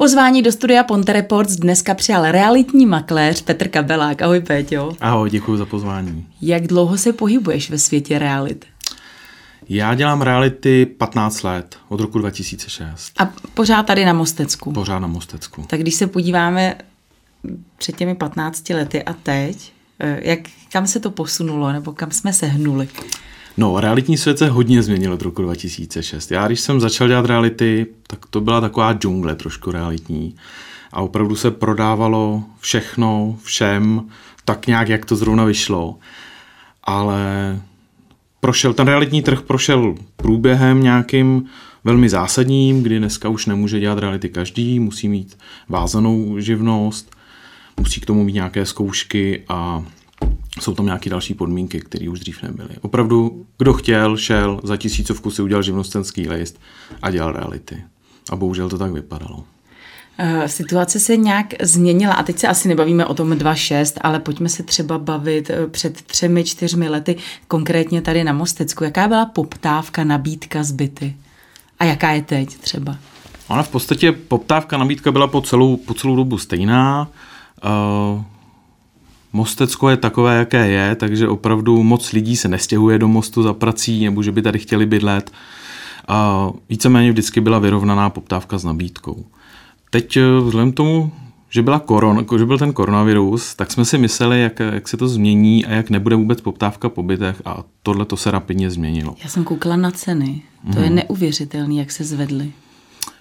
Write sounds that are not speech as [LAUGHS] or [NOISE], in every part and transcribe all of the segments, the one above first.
Pozvání do studia Ponte Reports dneska přijal realitní makléř Petr Kabelák. Ahoj Péťo. Ahoj, děkuji za pozvání. Jak dlouho se pohybuješ ve světě realit? Já dělám reality 15 let, od roku 2006. A pořád tady na Mostecku? Pořád na Mostecku. Tak když se podíváme před těmi 15 lety a teď, eh, jak, kam se to posunulo, nebo kam jsme se hnuli? No, realitní svět se hodně změnil od roku 2006. Já, když jsem začal dělat reality, tak to byla taková džungle trošku realitní. A opravdu se prodávalo všechno, všem, tak nějak, jak to zrovna vyšlo. Ale prošel, ten realitní trh prošel průběhem nějakým velmi zásadním, kdy dneska už nemůže dělat reality každý, musí mít vázanou živnost, musí k tomu mít nějaké zkoušky a jsou tam nějaké další podmínky, které už dřív nebyly. Opravdu, kdo chtěl, šel, za tisícovku si udělal živnostenský list a dělal reality. A bohužel to tak vypadalo. Eh, situace se nějak změnila a teď se asi nebavíme o tom 2.6, ale pojďme se třeba bavit eh, před třemi, čtyřmi lety, konkrétně tady na Mostecku. Jaká byla poptávka, nabídka zbyty? A jaká je teď třeba? Ona v podstatě poptávka, nabídka byla po celou, po celou dobu stejná. Uh, Mostecko je takové, jaké je, takže opravdu moc lidí se nestěhuje do mostu za prací, nebo že by tady chtěli bydlet. Uh, víceméně vždycky byla vyrovnaná poptávka s nabídkou. Teď eh, vzhledem k tomu, že, byla koron, že byl ten koronavirus, tak jsme si mysleli, jak, jak se to změní a jak nebude vůbec poptávka po bytech a tohle to se rapidně změnilo. Já jsem koukla na ceny. To hmm. je mhm. neuvěřitelné, jak se zvedly.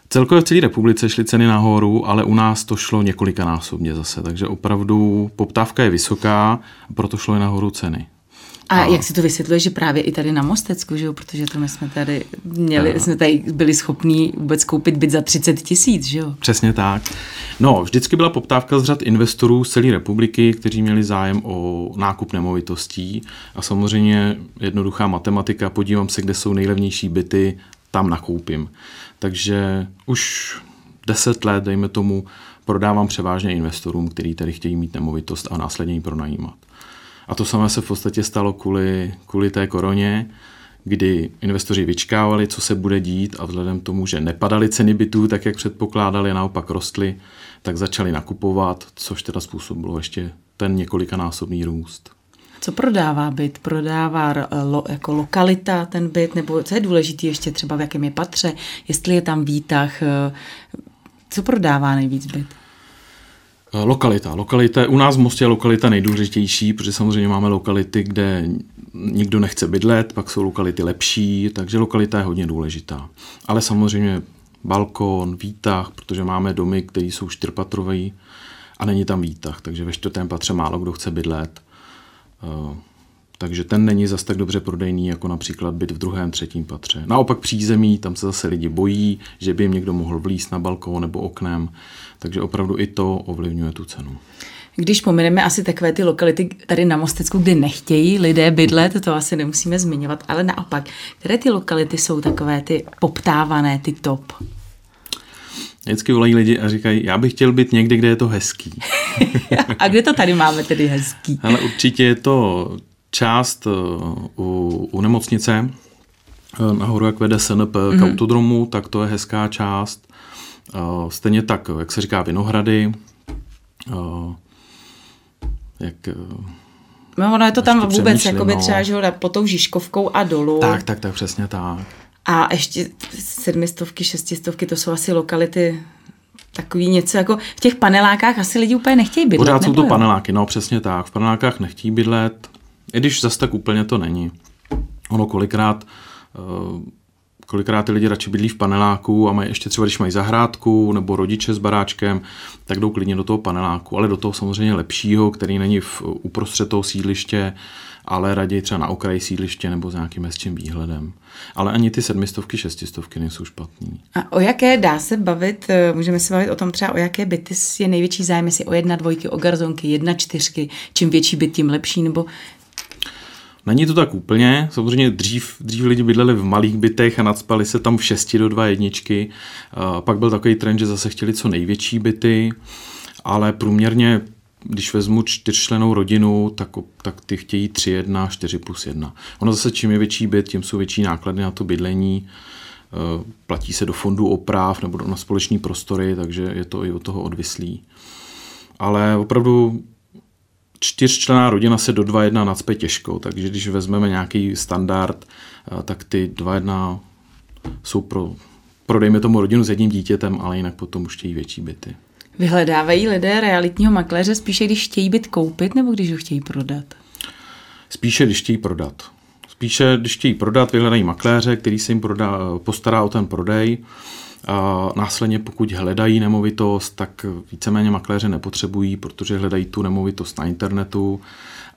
Celkově v celé republice šly ceny nahoru, ale u nás to šlo několikanásobně zase, takže opravdu poptávka je vysoká, proto šlo i nahoru ceny. A, a jak si to vysvětluje, že právě i tady na Mostecku, že jo? protože to my jsme tady měli, a... jsme tady byli schopní vůbec koupit byt za 30 tisíc, že jo? Přesně tak. No, vždycky byla poptávka z řad investorů z celé republiky, kteří měli zájem o nákup nemovitostí a samozřejmě jednoduchá matematika, podívám se, kde jsou nejlevnější byty, tam nakoupím. Takže už 10 let, dejme tomu, prodávám převážně investorům, kteří tady chtějí mít nemovitost a následně ji pronajímat. A to samé se v podstatě stalo kvůli, kvůli té koroně, kdy investoři vyčkávali, co se bude dít a vzhledem k tomu, že nepadaly ceny bytů tak, jak předpokládali, naopak rostly, tak začali nakupovat, což teda způsobilo ještě ten několikanásobný růst. Co prodává byt? Prodává lo, jako lokalita ten byt, nebo co je důležité ještě třeba v jakém je patře, jestli je tam výtah, eh, co prodává nejvíc byt? Eh, lokalita. Lokalita, u nás v Mostě je lokalita nejdůležitější, protože samozřejmě máme lokality, kde nikdo nechce bydlet, pak jsou lokality lepší, takže lokalita je hodně důležitá. Ale samozřejmě balkon, výtah, protože máme domy, které jsou čtyřpatrové a není tam výtah, takže ve čtvrtém patře málo kdo chce bydlet. Takže ten není zas tak dobře prodejný, jako například byt v druhém, třetím patře. Naopak přízemí, tam se zase lidi bojí, že by jim někdo mohl vlíst na balkón nebo oknem, takže opravdu i to ovlivňuje tu cenu. Když pomineme asi takové ty lokality tady na Mostecku, kde nechtějí lidé bydlet, to asi nemusíme zmiňovat, ale naopak, které ty lokality jsou takové ty poptávané, ty top? Vždycky volají lidi a říkají, já bych chtěl být někde, kde je to hezký. [LAUGHS] a kde to tady máme tedy hezký? Ale určitě je to část uh, u, u nemocnice, uh, nahoru jak vede SNP mm-hmm. k mhm. autodromu, tak to je hezká část. Uh, stejně tak, jak se říká, Vinohrady, jak No, ono je to tam vůbec jako by třeba, že pod tou Žižkovkou a dolů. Tak, tak, tak, přesně tak. A ještě sedmistovky, šestistovky, to jsou asi lokality takový něco jako v těch panelákách asi lidi úplně nechtějí bydlet. Pořád jsou to paneláky, no přesně tak. V panelákách nechtějí bydlet, i když zase tak úplně to není. Ono kolikrát uh, kolikrát ty lidi radši bydlí v paneláku a mají ještě třeba, když mají zahrádku nebo rodiče s baráčkem, tak jdou klidně do toho paneláku, ale do toho samozřejmě lepšího, který není v uprostřed toho sídliště, ale raději třeba na okraji sídliště nebo s nějakým hezčím výhledem. Ale ani ty sedmistovky, šestistovky nejsou špatný. A o jaké dá se bavit, eh, můžeme se bavit o tom třeba, o jaké byty je největší zájem, jestli o jedna dvojky, o garzonky, jedna čtyřky, čím větší byt, tím lepší, nebo Není to tak úplně, samozřejmě dřív, dřív lidi bydleli v malých bytech a nadspali se tam v 6 do 2 jedničky. A pak byl takový trend, že zase chtěli co největší byty, ale průměrně když vezmu čtyřčlenou rodinu, tak, tak ty chtějí 3 1, 4 plus 1. Ono zase čím je větší byt, tím jsou větší náklady na to bydlení. platí se do fondu oprav nebo na společní prostory, takže je to i od toho odvislý. Ale opravdu čtyřčlená rodina se do 2.1 nacpe těžko, takže když vezmeme nějaký standard, eh, tak ty 2.1 jsou pro, pro dejme tomu rodinu s jedním dítětem, ale jinak potom už chtějí větší byty. Vyhledávají lidé realitního makléře spíše, když chtějí byt koupit nebo když ho chtějí prodat? Spíše, když chtějí prodat. Spíše, když chtějí prodat, vyhledají makléře, který se jim prodá, postará o ten prodej. A následně, pokud hledají nemovitost, tak víceméně makléře nepotřebují, protože hledají tu nemovitost na internetu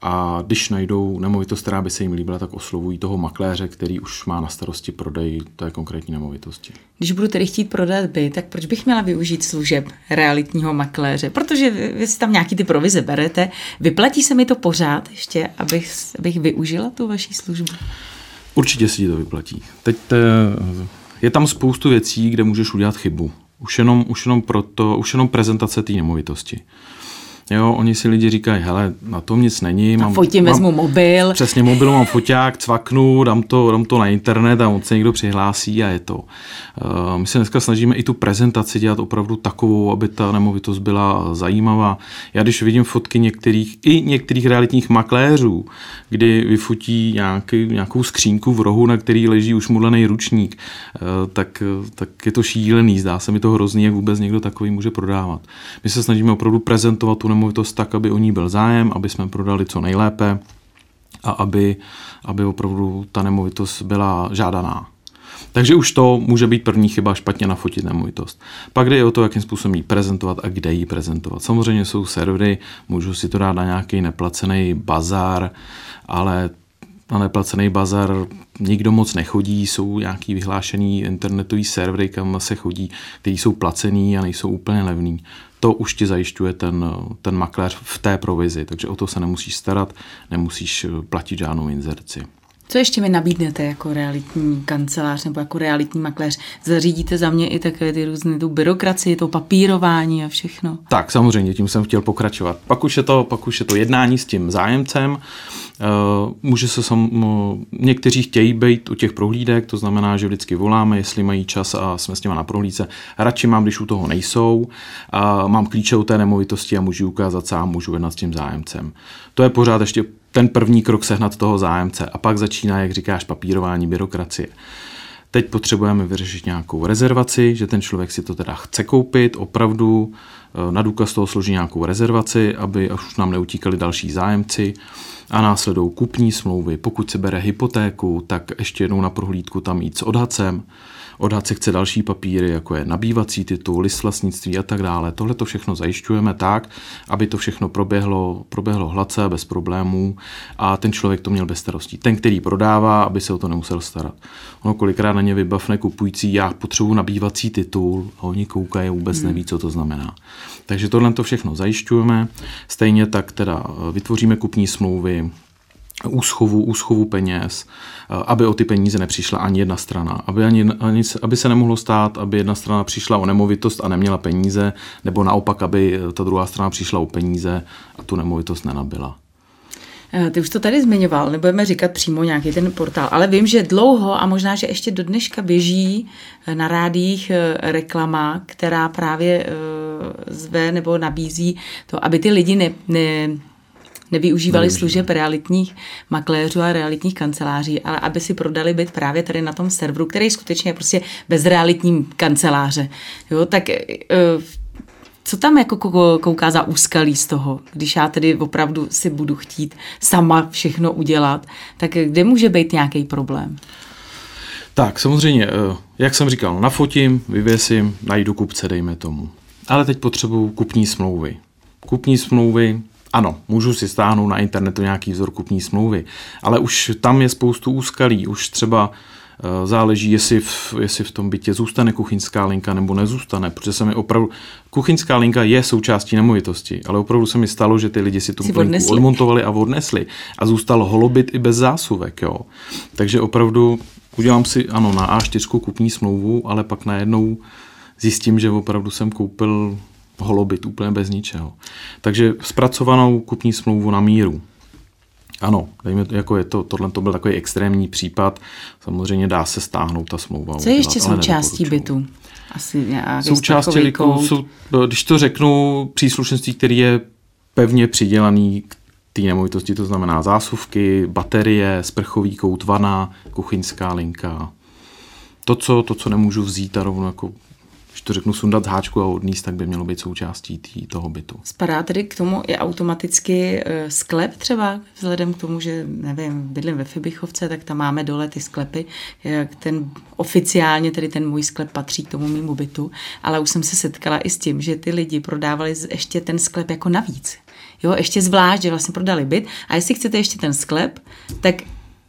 a když najdou nemovitost, která by se jim líbila, tak oslovují toho makléře, který už má na starosti prodej té konkrétní nemovitosti. Když budu tedy chtít prodat byt, tak proč bych měla využít služeb realitního makléře? Protože vy si tam nějaký ty provize berete. Vyplatí se mi to pořád ještě, abych, abych využila tu vaší službu? Určitě si to vyplatí. Teď te, je tam spoustu věcí, kde můžeš udělat chybu. Už jenom, už jenom, proto, už jenom prezentace té nemovitosti. Jo, oni si lidi říkají, hele, na tom nic není. Mám, fotím, mám, vezmu mobil. Přesně, mobil mám foťák, cvaknu, dám to, dám to na internet a on se někdo přihlásí a je to. Uh, my se dneska snažíme i tu prezentaci dělat opravdu takovou, aby ta nemovitost byla zajímavá. Já když vidím fotky některých, i některých realitních makléřů, kdy vyfotí nějaký, nějakou skřínku v rohu, na který leží už mudlený ručník, uh, tak, tak je to šílený. Zdá se mi to hrozný, jak vůbec někdo takový může prodávat. My se snažíme opravdu prezentovat tu nemovitost tak, aby o ní byl zájem, aby jsme prodali co nejlépe a aby, aby opravdu ta nemovitost byla žádaná. Takže už to může být první chyba špatně nafotit nemovitost. Pak jde o to, jakým způsobem ji prezentovat a kde ji prezentovat. Samozřejmě jsou servery, můžu si to dát na nějaký neplacený bazar, ale na neplacený bazar nikdo moc nechodí, jsou nějaký vyhlášený internetový servery, kam se chodí, který jsou placený a nejsou úplně levný to už ti zajišťuje ten, ten makléř v té provizi, takže o to se nemusíš starat, nemusíš platit žádnou inzerci. Co ještě mi nabídnete jako realitní kancelář nebo jako realitní makléř? Zařídíte za mě i takové ty různé tu byrokracii, to papírování a všechno? Tak, samozřejmě, tím jsem chtěl pokračovat. Pak už je to, pak už je to jednání s tím zájemcem. Eh, může se sam, někteří chtějí být u těch prohlídek, to znamená, že vždycky voláme, jestli mají čas a jsme s nimi na prohlídce. Radši mám, když u toho nejsou. Mám klíče u té nemovitosti a můžu ukázat sám, můžu jednat s tím zájemcem. To je pořád ještě ten první krok sehnat toho zájemce a pak začíná, jak říkáš, papírování, byrokracie. Teď potřebujeme vyřešit nějakou rezervaci, že ten člověk si to teda chce koupit, opravdu eh, na důkaz toho složí nějakou rezervaci, aby už nám neutíkali další zájemci a následou kupní smlouvy. Pokud se bere hypotéku, tak ještě jednou na prohlídku tam jít s odhadcem, Odhad se chce další papíry, jako je nabývací titul, list vlastnictví a tak dále. Tohle to všechno zajišťujeme tak, aby to všechno proběhlo, proběhlo hladce, bez problémů a ten člověk to měl bez starostí. Ten, který prodává, aby se o to nemusel starat. Ono kolikrát na ně vybavne kupující, já potřebuji nabývací titul a oni koukají, vůbec hmm. neví, co to znamená. Takže tohle to všechno zajišťujeme. Stejně tak teda vytvoříme kupní smlouvy, úschovu, úschovu peněz, eh, aby o ty peníze nepřišla ani jedna strana. Aby, ani, ani, aby se nemohlo stát, aby jedna strana přišla o nemovitost a neměla peníze, nebo naopak, aby ta druhá strana přišla o peníze a tu nemovitost nenabila. Eh, ty už to tady zmiňoval, nebudeme říkat přímo nějaký ten portál, ale vím, že dlouho a možná, že ještě do dneška běží eh, na rádích reklama, která právě zve nebo nabízí to, aby ty lidi ne, ne, nevyužívali služeb realitních makléřů a realitních kanceláří, ale aby si prodali byt právě tady na tom serveru, který skutečně je prostě bez realitní kanceláře. Jo, tak eh, co tam jako kouká za úskalí z toho, když já tedy opravdu si budu chtít sama všechno udělat, tak kde může být nějaký problém? Tak, samozřejmě, eh, jak jsem říkal, nafotím, vyvěsím, najdu kupce, dejme tomu. Ale teď potřebuju kupní smlouvy. Kupní smlouvy ano, můžu si stáhnout na internetu nějaký vzor kupní smlouvy, ale už tam je spoustu úskalí, už třeba uh, záleží, jestli v, jestli v tom bytě zůstane kuchyňská linka nebo nezůstane, protože se mi opravdu, kuchyňská linka je součástí nemovitosti, ale opravdu se mi stalo, že ty lidi si tu linku odmontovali a odnesli. A zůstal holobyt i bez zásuvek, jo. Takže opravdu udělám si, ano, na A4 kupní smlouvu, ale pak najednou zjistím, že opravdu jsem koupil holobit úplně bez ničeho. Takže zpracovanou kupní smlouvu na míru. Ano, dejme, jako je to, tohle to byl takový extrémní případ. Samozřejmě dá se stáhnout ta smlouva. Co je ještě součástí bytu? Asi Součástí liku jsou, když to řeknu, příslušenství, který je pevně přidělaný k té nemovitosti, to znamená zásuvky, baterie, sprchový kout, vana, kuchyňská linka. To, co, to, co nemůžu vzít a rovno jako když to řeknu sundat z háčku a odníst, tak by mělo být součástí tý, toho bytu. Spadá tedy k tomu i automaticky uh, sklep třeba, vzhledem k tomu, že nevím, bydlím ve Fibichovce, tak tam máme dole ty sklepy. Jak ten oficiálně tedy ten můj sklep patří k tomu mýmu bytu, ale už jsem se setkala i s tím, že ty lidi prodávali ještě ten sklep jako navíc. Jo, ještě zvlášť, že vlastně prodali byt a jestli chcete ještě ten sklep, tak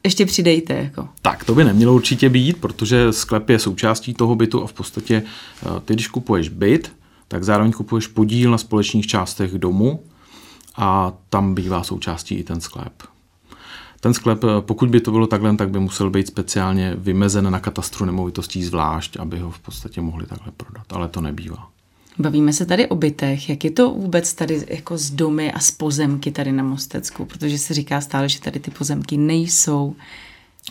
ještě přidejte. Jako. Tak, to by nemělo určitě být, protože sklep je součástí toho bytu a v podstatě eh, ty, když kupuješ byt, tak zároveň kupuješ podíl na společných částech domu a tam bývá součástí i ten sklep. Ten sklep, eh, pokud by to bylo takhle, tak by musel být speciálně vymezen na katastru nemovitostí zvlášť, aby ho v podstatě mohli takhle prodat, ale to nebývá. Bavíme se tady o bytech. Jak je to vůbec tady jako z domy a z pozemky tady na Mostecku? Protože se říká stále, že tady ty pozemky nejsou.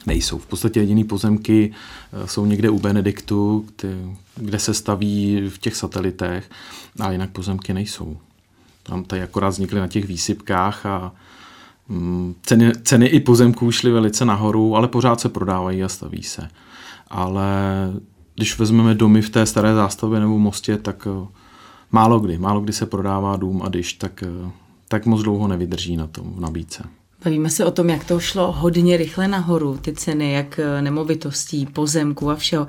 Nejsou. V podstatě jediný pozemky eh, jsou někde u Benediktu, kde se staví v těch satelitech, a jinak pozemky nejsou. Tam tady akorát vznikly na těch výsypkách a mm, ceny, ceny i pozemků šly velice nahoru, ale pořád se prodávají a staví se. Ale když vezmeme domy v té staré zástavě nebo mostě, tak eh, málo kdy, málo kdy se prodává dům a když, tak, eh, tak moc dlouho nevydrží na tom v nabídce. Bavíme se o tom, jak to šlo hodně rychle nahoru, ty ceny, jak eh, nemovitostí, pozemků a všeho.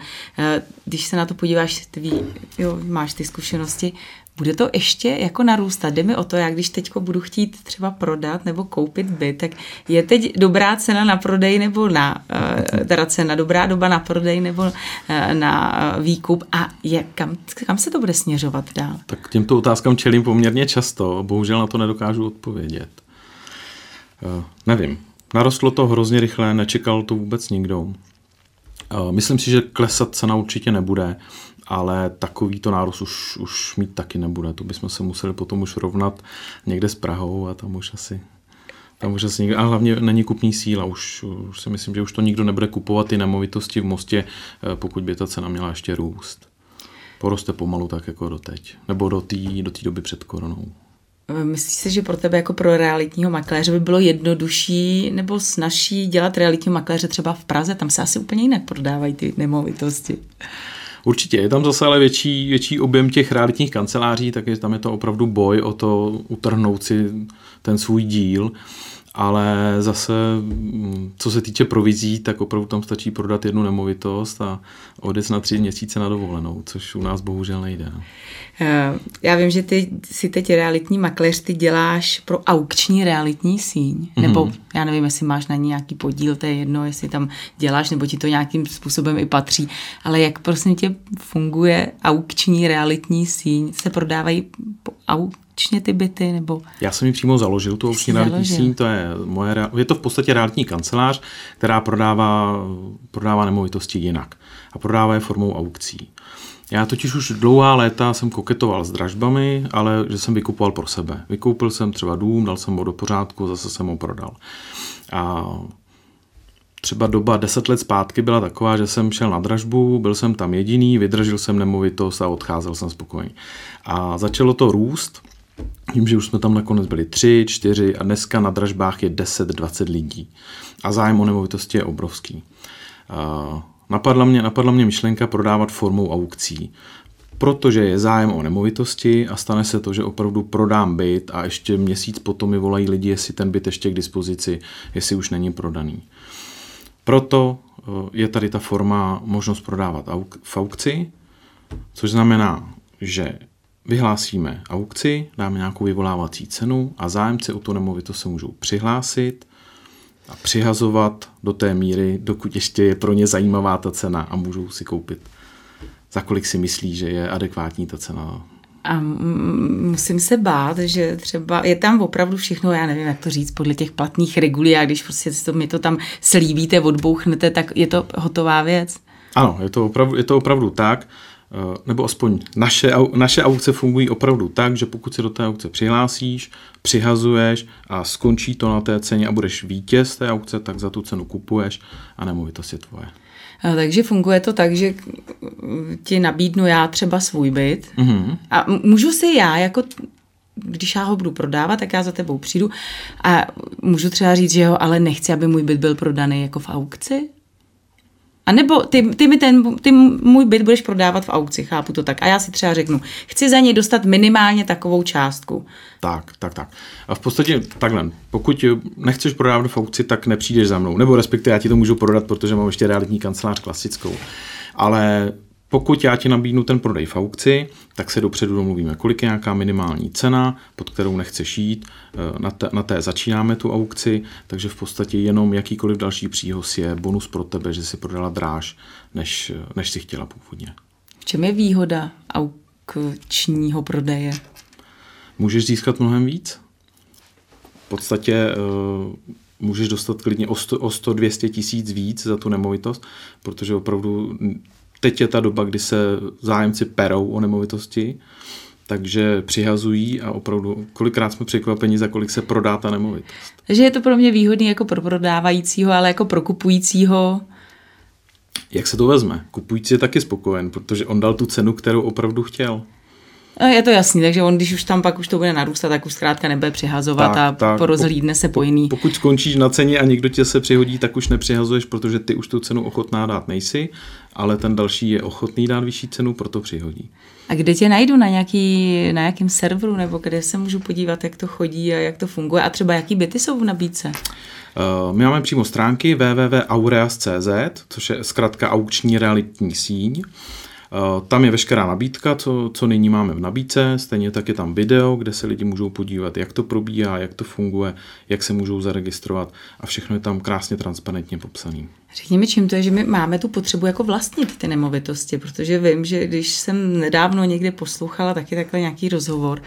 Když se na to podíváš, ty jo, máš ty zkušenosti, bude to ještě jako narůstat. Jde mi o to, jak když teď budu chtít třeba prodat nebo koupit byt, tak je teď dobrá cena na prodej nebo na, eh, teda cena, dobrá doba na prodej nebo eh, na eh, výkup a je, kam, kam se to bude směřovat dál? Tak těmto otázkám čelím poměrně často, bohužel na to nedokážu odpovědět. Nevím, narostlo to hrozně rychle, nečekal to vůbec nikdo. Myslím si, že klesat cena určitě nebude ale takový to nárůst už, už mít taky nebude. To bychom se museli potom už rovnat někde s Prahou a tam už asi tam už asi nikdo, a hlavně není kupní síla, už, už si myslím, že už to nikdo nebude kupovat ty nemovitosti v Mostě, eh, pokud by ta cena měla ještě růst. Poroste pomalu tak jako doteď, nebo do té do doby před koronou. Eh, myslíš si, že pro tebe jako pro realitního makléře by bylo jednodušší nebo snažší dělat realitního makléře třeba v Praze? Tam se asi úplně jinak prodávají ty nemovitosti. Určitě, je tam zase ale větší, větší objem těch realitních kanceláří, takže tam je to opravdu boj o to utrhnout si ten svůj díl ale zase, mm, co se týče provizí, tak opravdu tam stačí prodat jednu nemovitost a odjet na tři měsíce na dovolenou, což u nás bohužel nejde. Eh, já vím, že ty si teď realitní makléř, ty děláš pro aukční realitní síň, mm-hmm. nebo já nevím, jestli máš na ní nějaký podíl, to je jedno, jestli tam děláš, nebo ti to nějakým způsobem i patří, ale jak prosím tě funguje aukční realitní síň, se prodávají po auk aukčně ty byty? Nebo... Já jsem ji přímo založil, tu aukční realitní síň, to je moje, je to v podstatě realitní kancelář, která prodává, prodává nemovitosti jinak a prodává je formou aukcí. Já totiž už dlouhá léta jsem koketoval s dražbami, ale že jsem vykupoval pro sebe. Vykoupil jsem třeba dům, dal jsem ho do pořádku, zase jsem ho prodal. A třeba doba deset let zpátky byla taková, že jsem šel na dražbu, byl jsem tam jediný, vydržel jsem nemovitost a odcházel jsem spokojený. A začalo to růst tím, že už jsme tam nakonec byli tři, čtyři a dneska na dražbách je 10-20 lidí. A zájem o nemovitosti je obrovský. Napadla mě, napadla mě myšlenka prodávat formou aukcí, protože je zájem o nemovitosti a stane se to, že opravdu prodám byt a ještě měsíc potom mi volají lidi, jestli ten byt ještě k dispozici, jestli už není prodaný. Proto e, je tady ta forma možnost prodávat v aukci, což znamená, že vyhlásíme aukci, dáme nějakou vyvolávací cenu a zájemci o tu nemovitost se můžou přihlásit a přihazovat do té míry, dokud ještě je pro ně zajímavá ta cena a můžou si koupit za kolik si myslí, že je adekvátní ta cena. A musím se bát, že třeba je tam opravdu všechno, já nevím, jak to říct, podle těch platných regulí a když prostě to, mi to tam slíbíte, odbouchnete, tak je to hotová věc. Ano, je to opravdu, je to opravdu tak. Eh, nebo aspoň naše, naše aukce fungují opravdu tak, že pokud se do té aukce přihlásíš, přihazuješ a skončí to na té ceně a budeš vítěz té aukce, tak za tu cenu kupuješ a nemovitost je tvoje. Takže funguje to tak, že ti nabídnu já třeba svůj byt mm-hmm. a můžu si já jako když já ho budu prodávat, tak já za tebou přijdu a můžu třeba říct, že jo, ale nechci, aby můj byt byl prodaný jako v aukci? A nebo ty, ty, mi ten, ty můj byt budeš prodávat v aukci, chápu to tak. A já si třeba řeknu, chci za něj dostat minimálně takovou částku. Tak, tak, tak. A v podstatě takhle, pokud nechceš prodávat v aukci, tak nepřijdeš za mnou. Nebo respektive já ti to můžu prodat, protože mám ještě realitní kancelář klasickou. Ale pokud já ti nabídnu ten prodej v aukci, tak se dopředu domluvíme, kolik je nějaká minimální cena, pod kterou nechceš jít, eh, na té, na té začínáme tu aukci, takže v podstatě jenom jakýkoliv další příhoz je bonus pro tebe, že si prodala dráž, než, než si chtěla původně. V čem je výhoda aukčního prodeje? Můžeš získat mnohem víc. V podstatě uh, můžeš dostat klidně o 100-200 tisíc víc za tu nemovitost, protože opravdu teď je ta doba, kdy se zájemci perou o nemovitosti, takže přihazují a opravdu kolikrát jsme překvapeni, za kolik se prodá ta nemovitost. Takže je to pro mě výhodný jako pro prodávajícího, ale jako pro kupujícího. Jak se to vezme? Kupující je taky spokojen, protože on dal tu cenu, kterou opravdu chtěl. No, je to jasný, takže on, když už tam pak už to bude narůstat, tak už zkrátka nebude přihazovat tak, a tak, porozhlídne se po jiný. Pokud skončíš na ceně a někdo tě se přihodí, tak už nepřihazuješ, protože ty už tu cenu ochotná dát nejsi, ale ten další je ochotný dát vyšší cenu, proto přihodí. A kde tě najdu? Na, nějaký, na nějakém serveru nebo kde se můžu podívat, jak to chodí a jak to funguje? A třeba jaký byty jsou v nabídce? Uh, my máme přímo stránky www.aureas.cz, což je zkrátka aukční realitní síň. Eh, tam je veškerá nabídka, co, co nyní máme v nabídce, stejně tak je tam video, kde se lidi můžou podívat, jak to probíhá, jak to funguje, jak se můžou zaregistrovat a všechno je tam krásně transparentně popsané. Řekni mi, čím to je, že my máme tu potřebu jako vlastnit ty nemovitosti, protože vím, že když jsem nedávno někde poslouchala taky takhle nějaký rozhovor,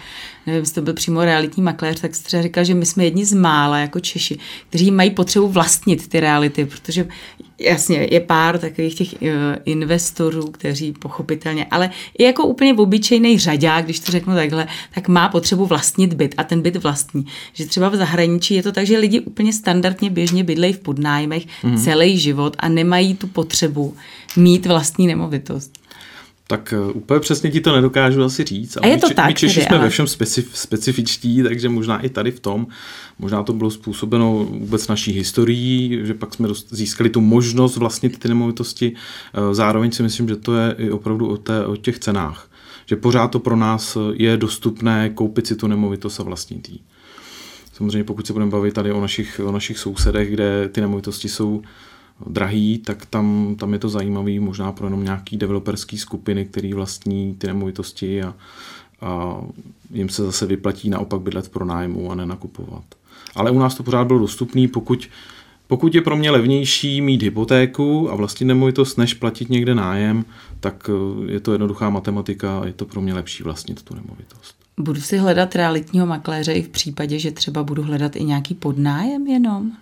nevím, jestli to byl přímo realitní makléř, tak třeba říkal, že my jsme jedni z mála jako Češi, kteří mají potřebu vlastnit ty reality, protože jasně je pár takových těch eh, investorů, kteří pochopitelně, ale i jako úplně v obyčejný řadák, když to řeknu takhle, tak má potřebu vlastnit byt a ten byt vlastní. Že třeba v zahraničí je to tak, že lidi úplně standardně běžně bydlejí v podnájmech mm. celý život život a nemají tu potřebu mít vlastní nemovitost. Tak uh, úplně přesně ti to nedokážu asi říct. A je to my, tak, my Češi tedy, jsme ale... ve všem specif, specifičtí, takže možná i tady v tom, možná to bylo způsobeno vůbec naší historií, že pak jsme dost, získali tu možnost vlastnit ty nemovitosti. Uh, zároveň si myslím, že to je i opravdu o, té, o těch cenách. Že pořád to pro nás je dostupné koupit si tu nemovitost a vlastnit ji. Samozřejmě pokud se budeme bavit tady o našich, o našich sousedech, kde ty nemovitosti jsou drahý, tak tam, tam je to zajímavý možná pro jenom nějaký developerský skupiny, který vlastní ty nemovitosti a, a jim se zase vyplatí naopak bydlet pro nájmu a nenakupovat. Ale u nás to pořád bylo dostupný, pokud, pokud je pro mě levnější mít hypotéku a vlastnit nemovitost, než platit někde nájem, tak eh, je to jednoduchá matematika a je to pro mě lepší vlastnit tu nemovitost. Budu si hledat realitního makléře i v případě, že třeba budu hledat i nějaký podnájem jenom?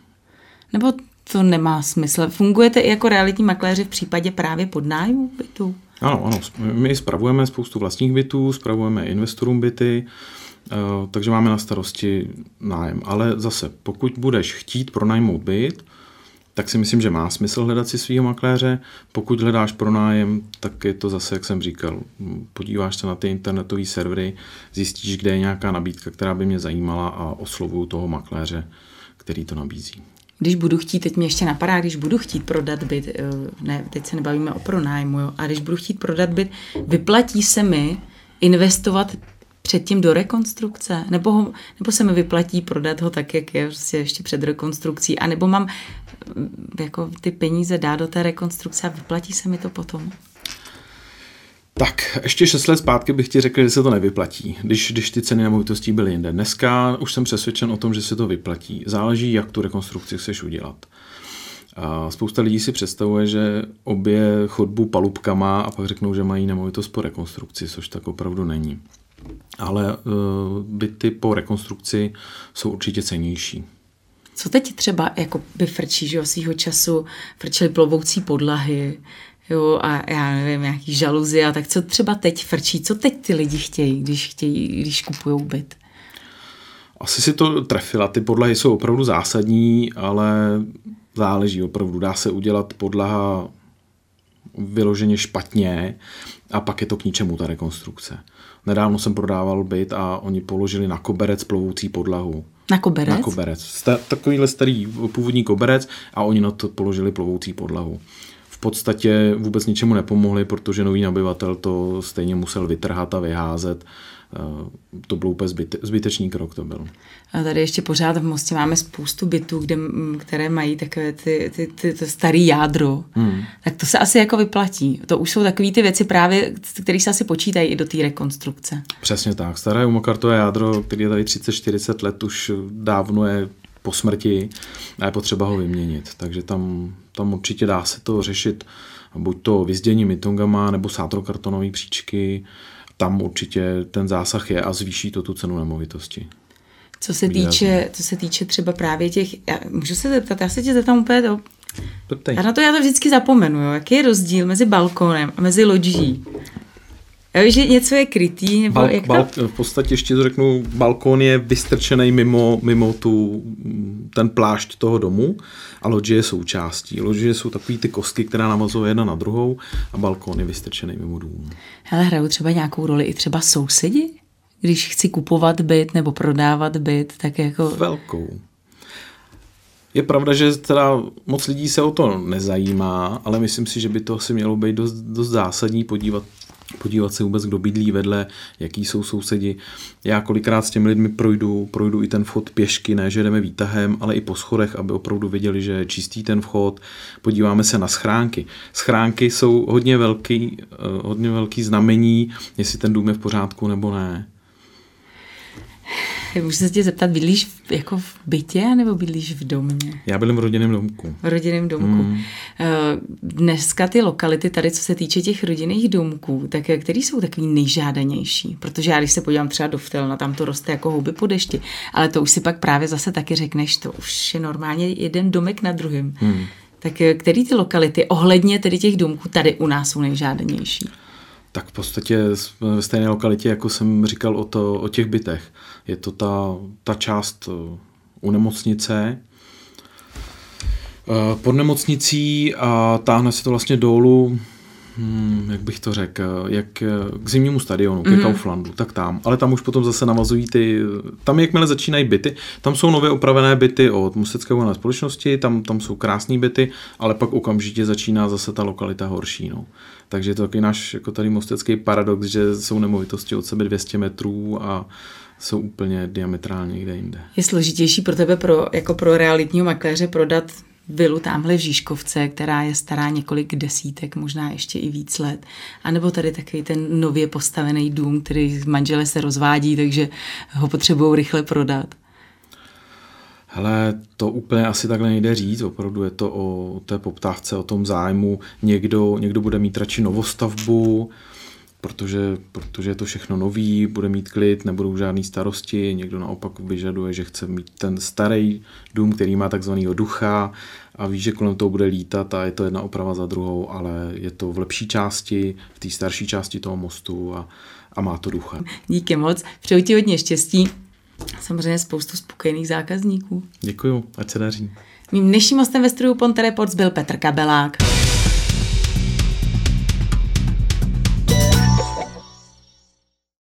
Nebo to nemá smysl. Fungujete i jako realitní makléři v případě právě podnájmu bytu? Ano, ano. My spravujeme spoustu vlastních bytů, spravujeme investorům byty, eh, takže máme na starosti nájem. Ale zase, pokud budeš chtít pronajmout byt, tak si myslím, že má smysl hledat si svého makléře. Pokud hledáš pronájem, tak je to zase, jak jsem říkal, podíváš se na ty internetové servery, zjistíš, kde je nějaká nabídka, která by mě zajímala a oslovuju toho makléře, který to nabízí když budu chtít, teď mě ještě napadá, když budu chtít prodat byt, eh, ne, teď se nebavíme o pronájmu, jo, a když budu chtít prodat byt, vyplatí se mi investovat předtím do rekonstrukce, nebo, ho, nebo se mi vyplatí prodat ho tak, jak je prostě ještě před rekonstrukcí, a nebo mám eh, jako ty peníze dát do té rekonstrukce a vyplatí se mi to potom? Tak, ještě 6 let zpátky bych ti řekl, že se to nevyplatí, když, když ty ceny nemovitostí byly jinde. Dneska už jsem přesvědčen o tom, že se to vyplatí. Záleží, jak tu rekonstrukci chceš udělat. A spousta lidí si představuje, že obě chodbu palubkama a pak řeknou, že mají nemovitost po rekonstrukci, což tak opravdu není. Ale uh, byty po rekonstrukci jsou určitě cenější. Co teď třeba jako by frčí, že svýho času frčely plovoucí podlahy, jo, a já nevím, nějaký žaluzy a tak co třeba teď frčí, co teď ty lidi chtějí, když chtějí, když kupují byt? Asi si to trefila, ty podlahy jsou opravdu zásadní, ale záleží opravdu. Dá se udělat podlaha vyloženě špatně a pak je to k ničemu ta rekonstrukce. Nedávno jsem prodával byt a oni položili na koberec plovoucí podlahu. Na koberec? Na koberec. Sta- takovýhle starý původní koberec a oni na to položili plovoucí podlahu. V podstatě vůbec ničemu nepomohli, protože nový nabyvatel to stejně musel vytrhat a vyházet Eh, to byl úplně zbyte, zbytečný krok to byl. A tady ještě pořád v Mostě máme spoustu bytů, kde, které mají takové ty, ty, ty, ty starý jádro. Hmm. Tak to se asi jako vyplatí. To už jsou takové ty věci právě, které se asi počítají i do té rekonstrukce. Přesně tak. Staré umokartové jádro, který je tady 30-40 let, už dávno je po smrti a je potřeba ho vyměnit. Takže tam, tam určitě dá se to řešit buď to vyzdění mitongama nebo sátrokartonové příčky, tam určitě ten zásah je a zvýší to tu cenu nemovitosti. Co se, týče, co se týče třeba právě těch, já, můžu se zeptat, já se tě zeptám úplně to, Já na to já to vždycky zapomenu, jo. jaký je rozdíl mezi balkónem a mezi loďí? Já vím, že něco je krytý, nebo Bal, jak bal, V podstatě ještě to řeknu, balkón je vystrčený mimo, mimo tu, ten plášť toho domu a loďie je součástí. Loďie jsou takový ty kostky, která navazují jedna na druhou a balkón je vystrčený mimo dům. Hele, hrajou třeba nějakou roli i třeba sousedi? Když chci kupovat byt nebo prodávat byt, tak jako... Velkou. Je pravda, že teda moc lidí se o to nezajímá, ale myslím si, že by to asi mělo být dost, dost zásadní podívat podívat se vůbec, kdo bydlí vedle, jaký jsou sousedi. Já kolikrát s těmi lidmi projdu, projdu i ten vchod pěšky, ne, že jdeme výtahem, ale i po schodech, aby opravdu věděli, že čistý ten vchod. Podíváme se na schránky. Schránky jsou hodně velký, eh, hodně velký znamení, jestli ten dům je v pořádku nebo ne. Můžu se tě zeptat, bydlíš v, jako v bytě nebo bydlíš v domě? Já bydlím v rodinném domku. V rodinném domku. Hmm. Dneska ty lokality tady, co se týče těch rodinných domků, tak eh, který jsou takový nejžádanější? Protože já, když se podívám třeba do Vtelna, tam to roste jako houby po dešti, ale to už si pak právě zase taky řekneš, to už je normálně jeden domek na druhém. Hmm. Tak eh, který ty lokality ohledně tedy těch domků tady u nás jsou nejžádanější? Tak v podstatě ve stejné lokalitě, jako jsem říkal o, to, o těch bytech. Je to ta, ta část eh, u nemocnice, eh, pod nemocnicí a táhne se to vlastně dolů, hmm, jak bych to řekl, jak k zimnímu stadionu, mm-hmm. ke. Kauflandu, tak tam. Ale tam už potom zase navazují ty, tam jakmile začínají byty, tam jsou nově opravené byty od Mustecké volné společnosti, tam, tam jsou krásné byty, ale pak okamžitě začíná zase ta lokalita horší. No. Takže je to takový náš jako tady mostecký paradox, že jsou nemovitosti od sebe 200 metrů a jsou úplně diametrálně někde jinde. Je složitější pro tebe pro, jako pro realitního makléře prodat vilu tamhle v Žížkovce, která je stará několik desítek, možná ještě i víc let. A nebo tady takový ten nově postavený dům, který manžele se rozvádí, takže ho potřebují rychle prodat. Hele, to úplně asi takhle nejde říct, opravdu je to o té poptávce, o tom zájmu. Někdo, někdo bude mít radši novostavbu, protože, protože je to všechno nový, bude mít klid, nebudou žádný starosti, někdo naopak vyžaduje, že chce mít ten starý dům, který má takzvanýho ducha a ví, že kolem toho bude lítat a je to jedna oprava za druhou, ale je to v lepší části, v té starší části toho mostu a, a má to ducha. Díky moc, přeju ti hodně štěstí, samozřejmě spoustu spokojených zákazníků. Děkuju, ať se daří. Mým dnešním hostem ve studiu Ponte Reports byl Petr Kabelák.